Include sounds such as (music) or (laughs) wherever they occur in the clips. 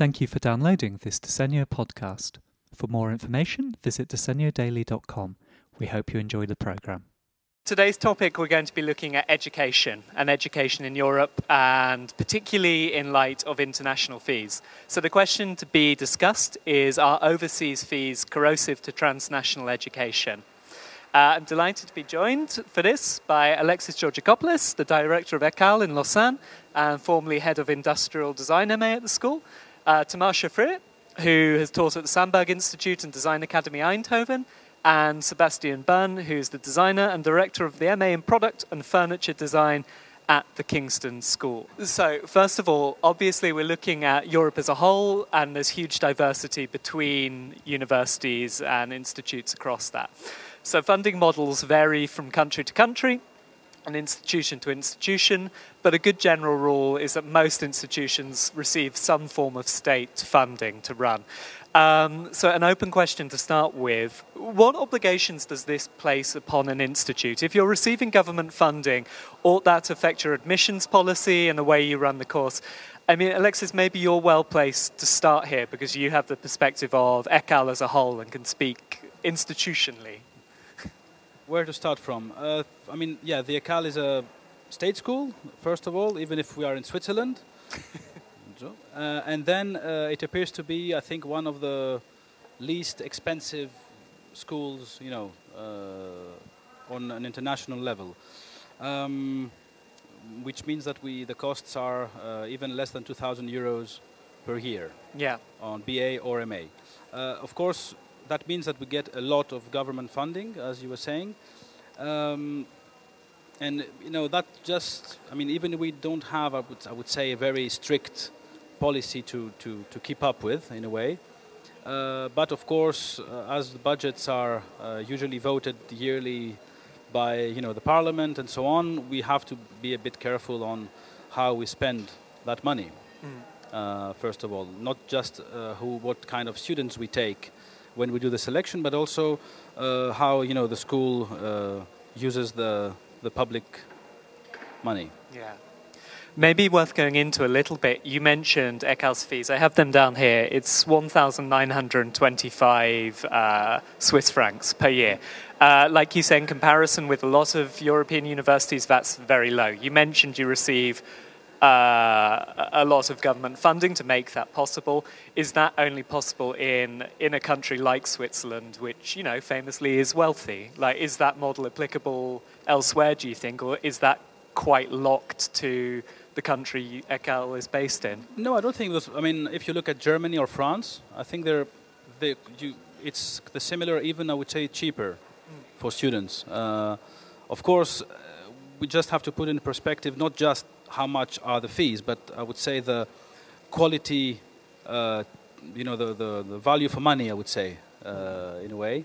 Thank you for downloading this Disegno podcast. For more information, visit disegnodaily.com. We hope you enjoy the program. Today's topic, we're going to be looking at education and education in Europe, and particularly in light of international fees. So, the question to be discussed is Are overseas fees corrosive to transnational education? Uh, I'm delighted to be joined for this by Alexis Georgakopoulos, the director of ECAL in Lausanne and formerly head of industrial design MA at the school, uh, Tamar Shafrir, who has taught at the Sandberg Institute and Design Academy Eindhoven, and Sebastian Bergne, who's the designer and director of the MA in Product and Furniture Design at the Kingston School. So, first of all, obviously, we're looking at Europe as a whole, and there's huge diversity between universities and institutes across that. So, funding models vary from country to country and institution to institution, but a good general rule is that most institutions receive some form of state funding to run. Um, so, an open question to start with What obligations does this place upon an institute? If you're receiving government funding, ought that to affect your admissions policy and the way you run the course? I mean, Alexis, maybe you're well placed to start here because you have the perspective of ECAL as a whole and can speak institutionally. Where to start from? Uh, I mean, yeah, the ECAL is a state school, first of all, even if we are in Switzerland. (laughs) uh, and then uh, it appears to be, I think, one of the least expensive schools, you know, uh, on an international level. Um, which means that we the costs are uh, even less than 2,000 euros per year. Yeah. On BA or MA. Uh, of course, that means that we get a lot of government funding, as you were saying. Um, and you know that just I mean even we don't have I would, I would say a very strict policy to, to, to keep up with in a way. Uh, but of course, uh, as the budgets are uh, usually voted yearly by you know the parliament and so on, we have to be a bit careful on how we spend that money. Mm. first of all, not just uh, who, what kind of students we take when we do the selection, but also uh, how you know the school uses the the public money. Yeah. Maybe worth going into a little bit. You mentioned ECAL's fees. I have them down here. It's 1,925 uh, Swiss francs per year. Uh, like you say, in comparison with a lot of European universities, that's very low. You mentioned you receive uh, a lot of government funding to make that possible. Is that only possible in in a country like Switzerland, which you know famously is wealthy? Like, is that model applicable elsewhere? Do you think, or is that quite locked to the country ECAL is based in? No, I don't think. I mean, if you look at Germany or France, I think they're they, you, it's the similar, even I would say cheaper for students. Uh, of course, we just have to put in perspective not just how much are the fees, but I would say the quality, uh, you know, the, the, the, value for money, I would say, uh, in a way.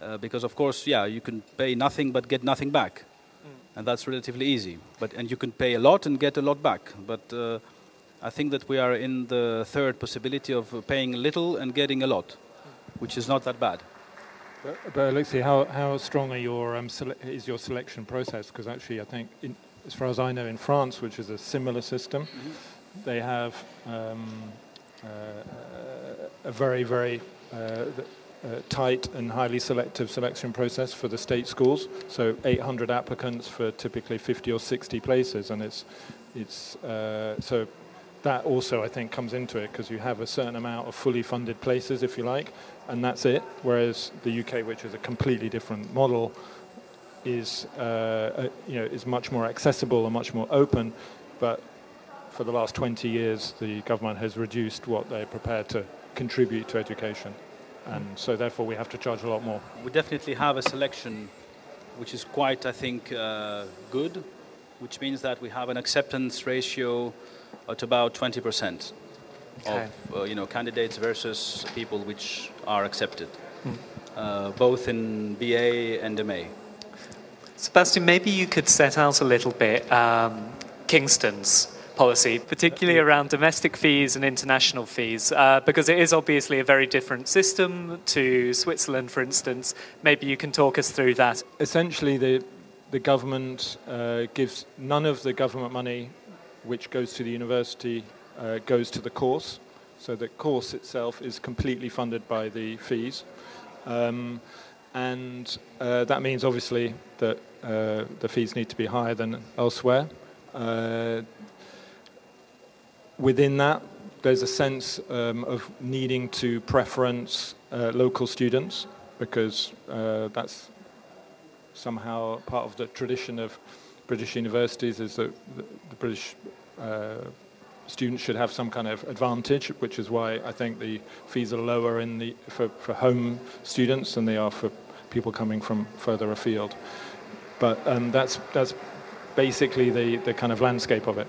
Uh, because, of course, yeah, you can pay nothing but get nothing back. Mm. And that's relatively easy. But, and you can pay a lot and get a lot back. But uh, I think that we are in the third possibility of paying little and getting a lot, which is not that bad. But, but Alexi, how, how strong are your, um, is your selection process? Because actually, I think in, as far as I know, in France, which is a similar system, mm-hmm. they have um, uh, a very, very uh, uh, tight and highly selective selection process for the state schools. So 800 applicants for typically 50 or 60 places, and it's it's uh, so that also I think comes into it because you have a certain amount of fully funded places, if you like, and that's it. Whereas the UK, which is a completely different model is uh, you know is much more accessible and much more open, but for the last 20 years the government has reduced what they're prepared to contribute to education, and so therefore we have to charge a lot more. We definitely have a selection, which is quite I think uh, good, which means that we have an acceptance ratio at about 20 percent. Okay. Of uh, you know candidates versus people which are accepted, mm. uh, both in BA and MA. Sebastian, maybe you could set out a little bit um, Kingston's policy, particularly around domestic fees and international fees, uh, because it is obviously a very different system to Switzerland, for instance. Maybe you can talk us through that. Essentially, the, the government uh, gives none of the government money which goes to the university uh, goes to the course. So the course itself is completely funded by the fees. Um, and uh, that means obviously that uh, the fees need to be higher than elsewhere. Uh, within that, there's a sense um, of needing to preference uh, local students because uh, that's somehow part of the tradition of British universities is that the, British uh, students should have some kind of advantage, which is why I think the fees are lower in the, for, for home students than they are for people coming from further afield. But um, that's, that's basically the, the kind of landscape of it.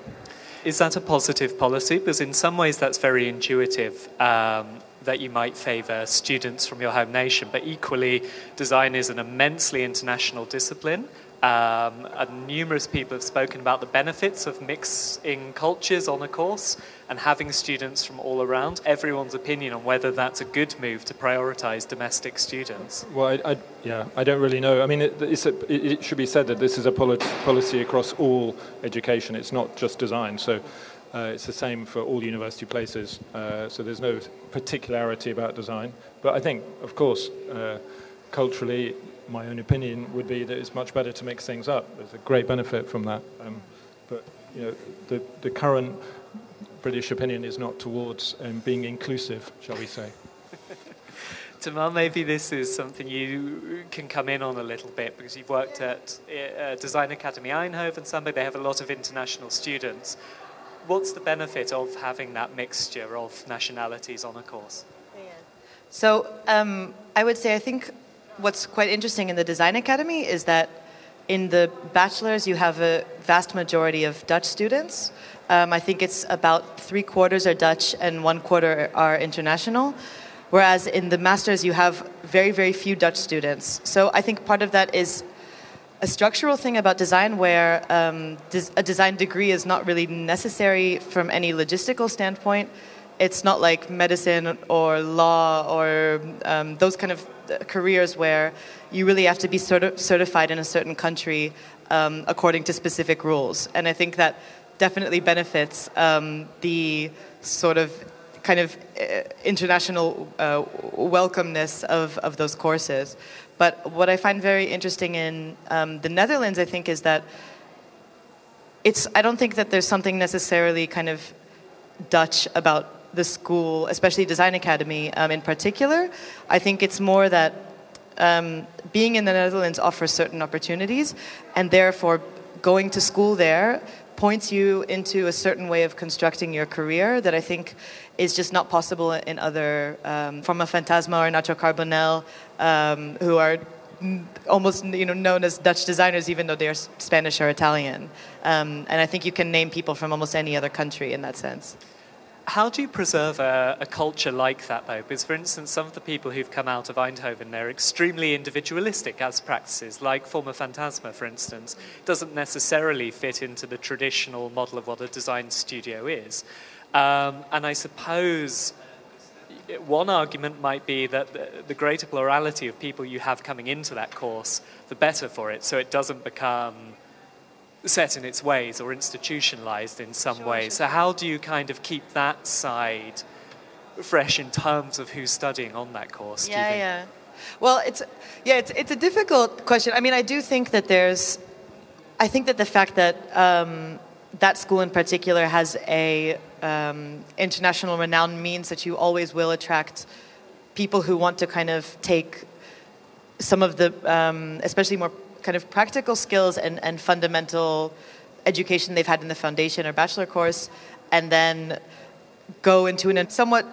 Is that a positive policy? Because in some ways that's very intuitive. Um, that you might favour students from your home nation, but equally, design is an immensely international discipline. Um, and numerous people have spoken about the benefits of mixing cultures on a course and having students from all around. Everyone's opinion on whether that's a good move to prioritise domestic students. Well, I, I, yeah, I don't really know. I mean, it, a, it, should be said that this is a policy across all education. It's not just design. So. Uh, it's the same for all university places, uh, so there's no particularity about design. But I think, of course, uh, culturally, my own opinion would be that it's much better to mix things up. There's a great benefit from that. Um, but you know, the, the current British opinion is not towards um, being inclusive, shall we say. (laughs) Tamar, maybe this is something you can come in on a little bit because you've worked at uh, Design Academy Eindhoven, somewhere they have a lot of international students. What's the benefit of having that mixture of nationalities on a course? So um, I would say I think what's quite interesting in the Design Academy is that in the bachelor's you have a vast majority of Dutch students. Um, I think it's about three quarters are Dutch and one quarter are international. Whereas in the master's you have very, very few Dutch students. So I think part of that is a structural thing about design where um, a design degree is not really necessary from any logistical standpoint. It's not like medicine or law or um, those kind of careers where you really have to be certi- certified in a certain country um, according to specific rules. And I think that definitely benefits um, the sort of kind of uh, international uh, welcomeness of, of those courses. But what I find very interesting in um, the Netherlands, I think, is that it's, I don't think that there's something necessarily kind of Dutch about the school, especially Design Academy um, in particular. I think it's more that um, being in the Netherlands offers certain opportunities, and therefore going to school there points you into a certain way of constructing your career that I think is just not possible in other, um, Forma Fantasma or Nacho Carbonell, um, who are almost you know known as Dutch designers, even though they're Spanish or Italian. Um, and I think you can name people from almost any other country in that sense. How do you preserve a, a, culture like that, though? Because, for instance, some of the people who've come out of Eindhoven, they're extremely individualistic as practices, like Forma Fantasma, for instance, doesn't necessarily fit into the traditional model of what a design studio is. Um, and I suppose one argument might be that the, the greater plurality of people you have coming into that course, the better for it, so it doesn't become set in its ways or institutionalized in some sure, way. Sure. So, how do you kind of keep that side fresh in terms of who's studying on that course? Yeah, yeah. Well, it's yeah, it's it's a difficult question. I mean, I do think that there's, I think that the fact that um, that school in particular has a um, international renown means that you always will attract people who want to kind of take some of the, um, especially more kind of practical skills and, and fundamental education they've had in the foundation or bachelor course, and then go into an somewhat,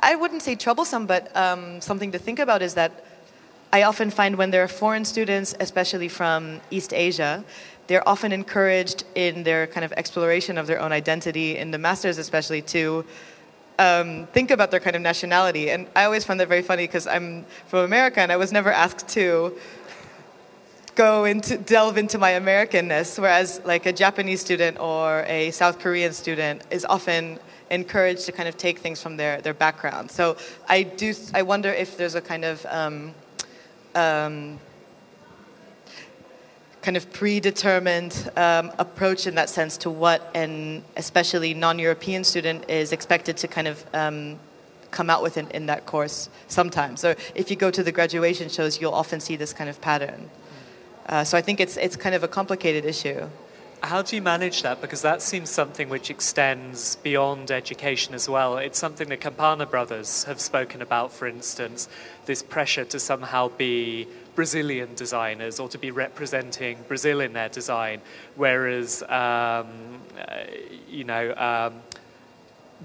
I wouldn't say troublesome, but um, something to think about is that I often find when there are foreign students, especially from East Asia, they're often encouraged in their kind of exploration of their own identity, in the masters especially, to um, think about their kind of nationality. And I always find that very funny because I'm from America and I was never asked to go into delve into my Americanness, whereas like a Japanese student or a South Korean student is often encouraged to kind of take things from their, their background. So I do I wonder if there's a kind of um, um, kind of predetermined um, approach in that sense to what an especially non-European student is expected to kind of um, come out with in, in that course sometimes. So if you go to the graduation shows, you'll often see this kind of pattern. Uh, so I think it's, it's kind of a complicated issue. How do you manage that? Because that seems something which extends beyond education as well. It's something the Campana brothers have spoken about, for instance, this pressure to somehow be Brazilian designers or to be representing Brazil in their design, whereas, um, uh, you know, um,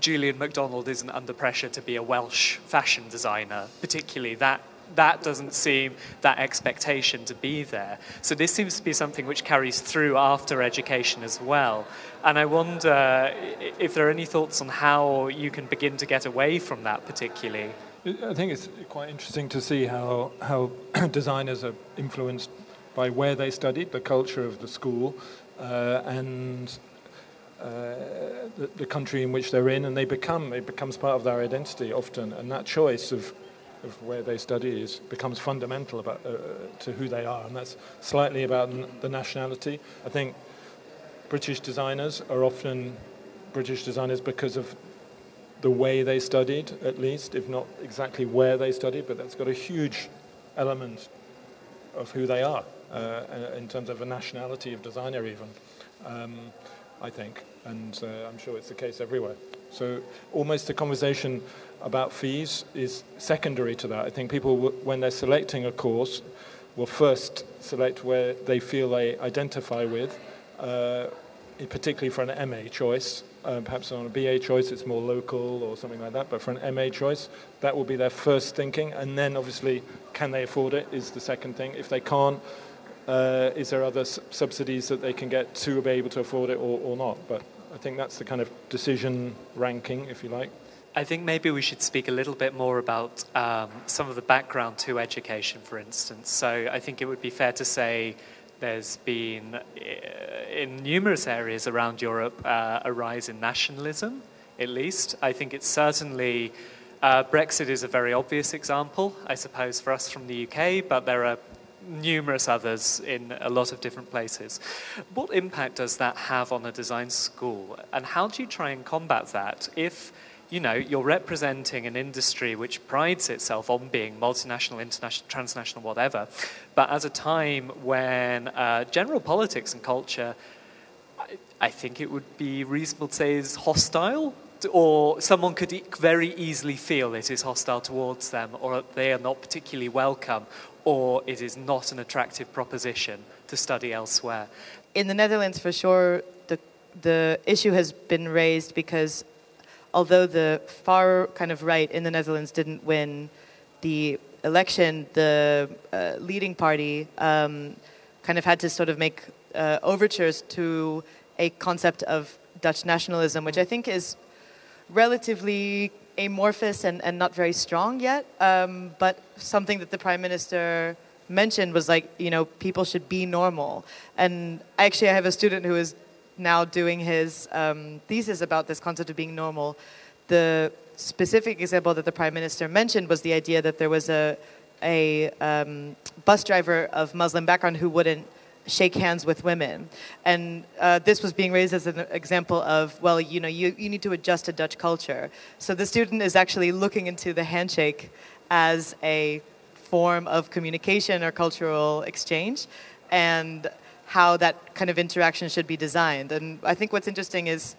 Julien Macdonald isn't under pressure to be a Welsh fashion designer, particularly. That that doesn't seem that expectation to be there. So this seems to be something which carries through after education as well. And I wonder if there are any thoughts on how you can begin to get away from that particularly. I think it's quite interesting to see how how (clears throat) designers are influenced by where they studied, the culture of the school, uh, and uh, the, the, country in which they're in, and they become it becomes part of their identity often, and that choice of of where they study is becomes fundamental about uh, to who they are, and that's slightly about the nationality. I think British designers are often British designers because of the way they studied, at least, if not exactly where they studied, but that's got a huge element of who they are uh, in terms of a nationality of designer, even. Um, I think, and uh, I'm sure it's the case everywhere. So almost the conversation about fees is secondary to that. I think people, when they're selecting a course, will first select where they feel they identify with, uh, particularly for an MA choice. Uh, perhaps on a BA choice, it's more local or something like that. But for an MA choice, that will be their first thinking. And then, obviously, can they afford it? Is the second thing. If they can't, uh, is there other subsidies that they can get to be able to afford it or, or not? But I think that's the kind of decision ranking, if you like. I think maybe we should speak a little bit more about um, some of the background to education, for instance. So I think it would be fair to say there's been, uh, in numerous areas around Europe, uh, a rise in nationalism, at least. I think it's certainly. Uh, Brexit is a very obvious example, I suppose, for us from the UK, but there are numerous others in a lot of different places. What impact does that have on a design school, and how do you try and combat that if you know you're representing an industry which prides itself on being multinational, international, transnational, whatever, but at a time when uh, general politics and culture, I, think it would be reasonable to say, is hostile or someone could very easily feel it is hostile towards them, or they are not particularly welcome, or it is not an attractive proposition to study elsewhere. In the Netherlands, for sure, the, the issue has been raised because although the far kind of right in the Netherlands didn't win the election, the uh, leading party um, kind of had to sort of make uh, overtures to a concept of Dutch nationalism, which I think is relatively amorphous and, and not very strong yet. Um, but something that the prime minister mentioned was like, you know, people should be normal. And actually, I have a student who is now doing his um, thesis about this concept of being normal. The specific example that the prime minister mentioned was the idea that there was a a um, bus driver of Muslim background who wouldn't shake hands with women. And uh, this was being raised as an example of, well, you know, you, you need to adjust to Dutch culture. So the student is actually looking into the handshake as a form of communication or cultural exchange and how that kind of interaction should be designed. And I think what's interesting is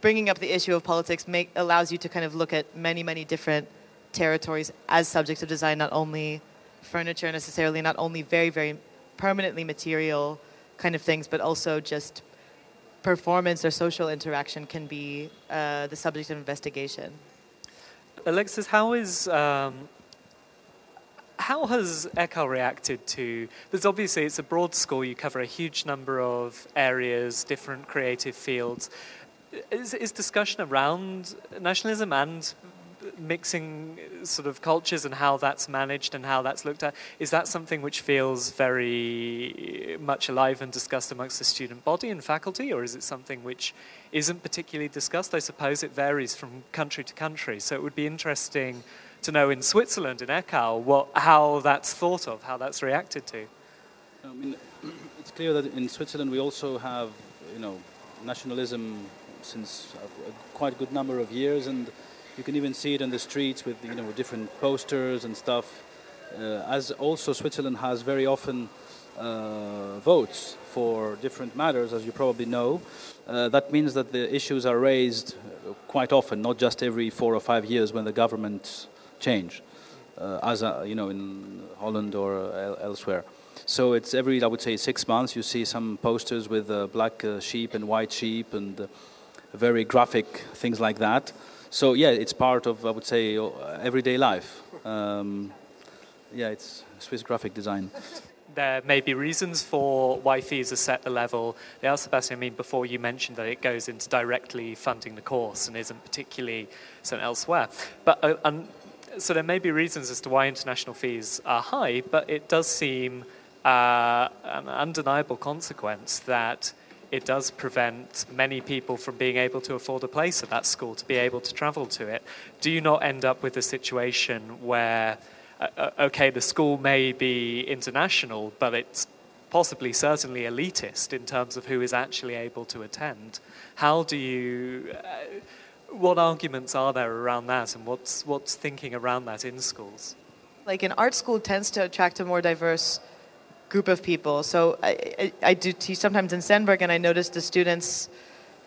bringing up the issue of politics make, allows you to kind of look at many, many different territories as subjects of design, not only furniture necessarily, not only very, very permanently material kind of things, but also just performance or social interaction can be uh, the subject of investigation. Alexis, how is um, how has ECAL reacted to? There's obviously it's a broad school. You cover a huge number of areas, different creative fields. Is, is discussion around nationalism and mixing uh, sort of cultures and how that's managed and how that's looked at is that something which feels very much alive and discussed amongst the student body and faculty or is it something which isn't particularly discussed? I suppose it varies from country to country. So it would be interesting to know in switzerland in ECAL what how that's thought of how that's reacted to. I mean, (clears throat) it's clear that in Switzerland we also have, you know, nationalism since a, quite a good number of years, and you can even see it on the streets with, you know, different posters and stuff. Uh, as also Switzerland has very often uh, votes for different matters, as you probably know. Uh, that means that the issues are raised quite often, not just every four or five years when the government change, uh, as uh, you know in Holland or el elsewhere. So it's every, I would say, six months you see some posters with uh, black sheep and white sheep and very graphic things like that. So yeah, it's part of, I would say, everyday life. Um, yeah, it's Swiss graphic design there may be reasons for why fees are set the level they are, Sebastian. I mean, before you mentioned that it goes into directly funding the course and isn't particularly so elsewhere. But uh, so there may be reasons as to why international fees are high, but it does seem uh, an undeniable consequence that it does prevent many people from being able to afford a place at that school to be able to travel to it. Do you not end up with a situation where uh, uh, okay, the school may be international, but it's possibly certainly elitist in terms of who is actually able to attend. How do you, uh, what arguments are there around that, and what's, what's thinking around that in schools? Like an art school tends to attract a more diverse group of people. So I, I, I do teach sometimes in Sandberg, and I notice the students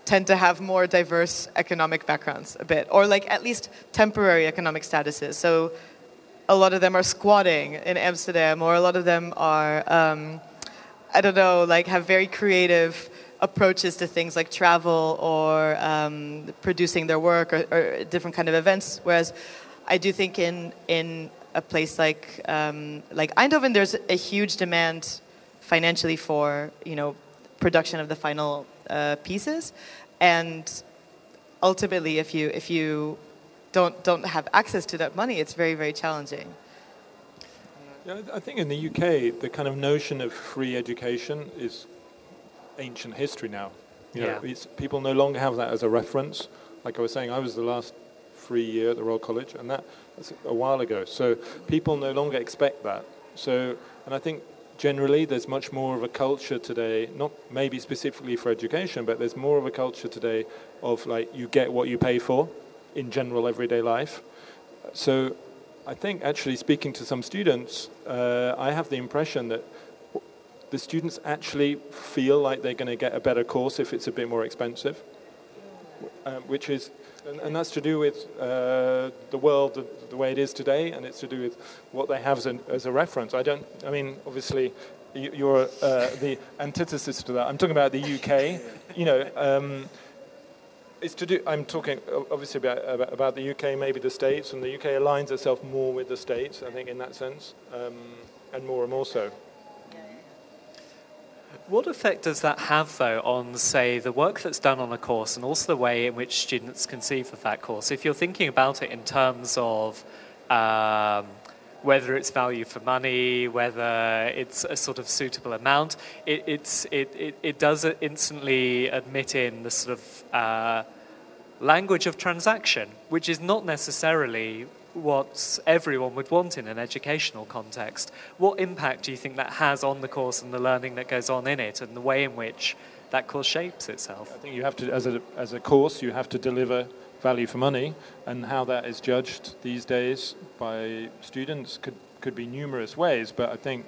tend to have more diverse economic backgrounds a bit, or like at least temporary economic statuses. So a lot of them are squatting in Amsterdam, or a lot of them are, um, I don't know, like have very creative approaches to things like travel or um, producing their work or, or, different kind of events. Whereas I do think in in a place like um, like Eindhoven, there's a huge demand financially for you know production of the final uh, pieces, and ultimately, if you if you don't don't have access to that money, it's very very challenging. Yeah, I think in the UK, the kind of notion of free education is ancient history now. You know, yeah. people no longer have that as a reference. Like I was saying, I was the last free year at the Royal College, and that, that's a while ago. So people no longer expect that. So, and I think generally there's much more of a culture today, not maybe specifically for education, but there's more of a culture today of like you get what you pay for in general everyday life. So I think actually speaking to some students, uh, I have the impression that the students actually feel like they're going to get a better course if it's a bit more expensive, uh, which is, and, and, that's to do with uh, the world the, the, way it is today, and it's to do with what they have as, as a reference. I don't, I mean, obviously, you're uh, the antithesis to that. I'm talking about the UK. You know, um, it's to do. I'm talking obviously about, about, about the UK, maybe the states, and the UK aligns itself more with the states. I think in that sense, um, and more and more so. What effect does that have, though, on, say, the work that's done on a course and also the way in which students conceive of that course? If you're thinking about it in terms of um, whether it's value for money, whether it's a sort of suitable amount, it, it's, it, it, it does instantly admit in the sort of uh, language of transaction, which is not necessarily what everyone would want in an educational context. What impact do you think that has on the course and the learning that goes on in it and the way in which that course shapes itself? I think you have to, as a, as a course, you have to deliver value for money, and how that is judged these days by students could, could be numerous ways, but I think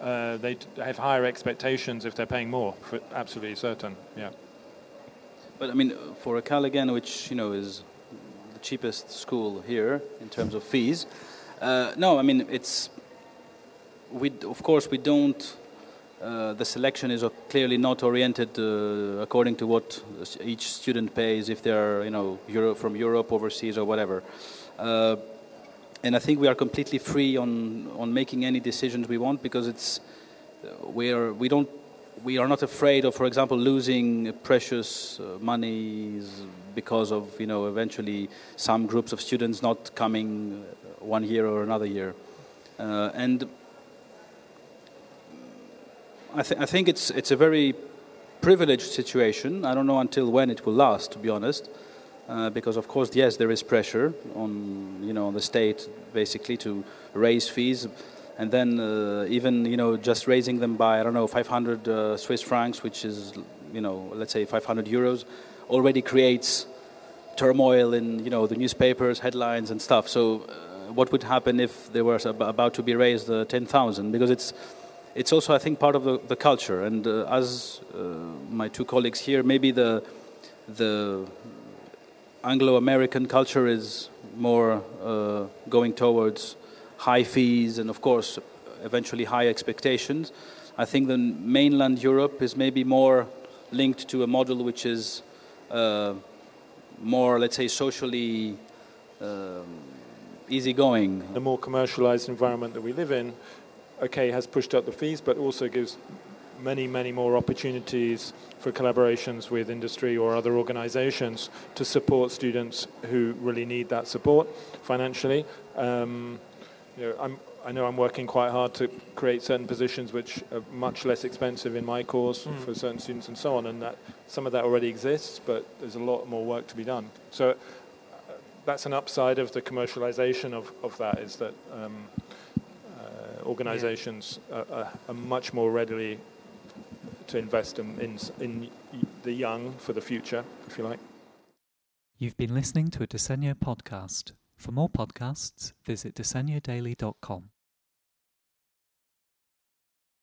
uh, they have higher expectations if they're paying more, for absolutely certain, yeah. But I mean, for ECAL again, which you know is the cheapest school here in terms of fees, uh, no, I mean it's we of course we don't. Uh, the selection is clearly not oriented uh, according to what each student pays if they're you know Euro from Europe, overseas, or whatever. Uh, and I think we are completely free on on making any decisions we want because it's we are we don't we are not afraid of, for example, losing precious uh, monies because of, you know, eventually some groups of students not coming uh, one year or another year. Uh, and I, th I think it's, it's a very privileged situation. I don't know until when it will last, to be honest. Uh, because of course, yes, there is pressure on you know on the state basically to raise fees, and then uh, even you know just raising them by I don't know 500 uh, Swiss francs, which is you know let's say 500 euros, already creates turmoil in you know the newspapers, headlines, and stuff. So, uh, what would happen if there was about to be raised uh, 10,000? Because it's it's also I think part of the, the culture. And uh, as uh, my two colleagues here, maybe the the Anglo-American culture is more uh, going towards high fees and of course eventually high expectations. I think the mainland Europe is maybe more linked to a model which is uh, more, let's say, socially um, easygoing. The more commercialized environment that we live in, okay, has pushed up the fees, but also gives many, many more opportunities for collaborations with industry or other organizations to support students who really need that support financially. Um, you know, I'm, I know I'm working quite hard to create certain positions which are much less expensive in my course mm. for certain students and so on, and that some of that already exists, but there's a lot more work to be done. So uh, that's an upside of the commercialization of, of that is that um, uh, organizations yeah. are, are, are, much more readily to invest in, in, in the young for the future, if you like. You've been listening to a Disegno podcast. For more podcasts, visit disegnodaily.com.